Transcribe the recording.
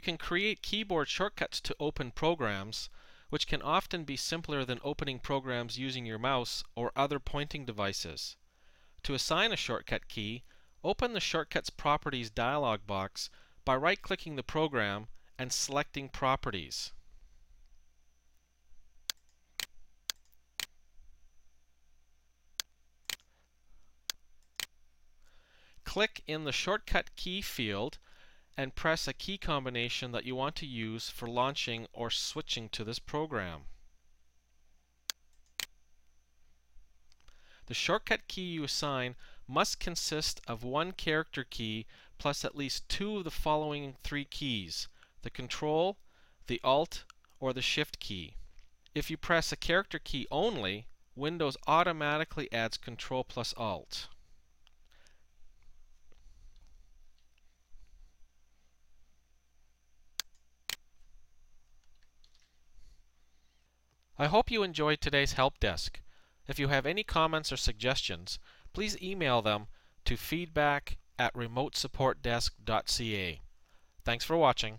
can create keyboard shortcuts to open programs, which can often be simpler than opening programs using your mouse or other pointing devices. To assign a shortcut key, open the Shortcuts Properties dialog box by right-clicking the program and selecting Properties. Click in the Shortcut Key field and press a key combination that you want to use for launching or switching to this program. The shortcut key you assign must consist of one character key plus at least two of the following three keys the Control, the Alt, or the Shift key. If you press a character key only, Windows automatically adds Control plus Alt. I hope you enjoyed today's help desk. If you have any comments or suggestions, please email them to feedback at. Thanks for watching.